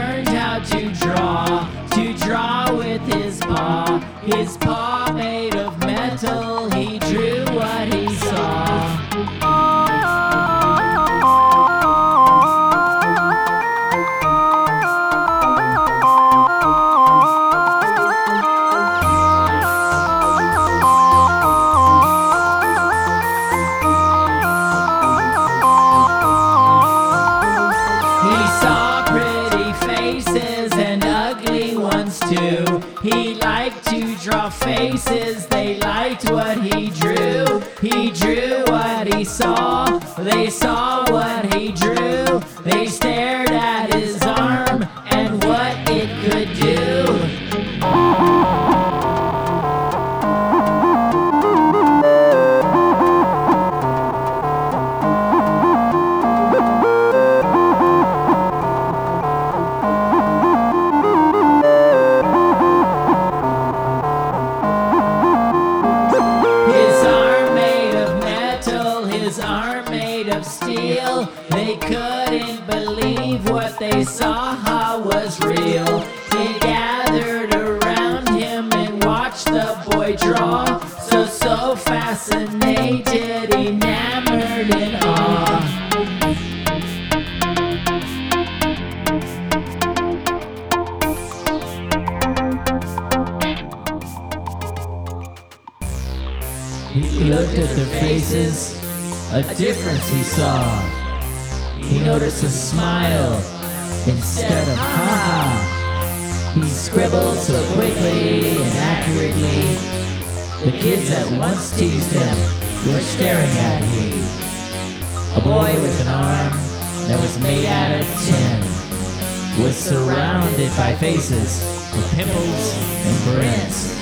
learned how to draw, to draw with his paw, his paw made of draw faces, they liked what he drew. He drew what he saw, they saw what of steel. They couldn't believe what they saw How was real. They gathered around him and watched the boy draw. So, so fascinated, enamored in awe. He looked at their faces, a difference he saw. He noticed a smile instead of ha. He scribbled so quickly and accurately. The kids that once teased him were staring at me. A boy with an arm that was made out of tin was surrounded by faces with pimples and grins.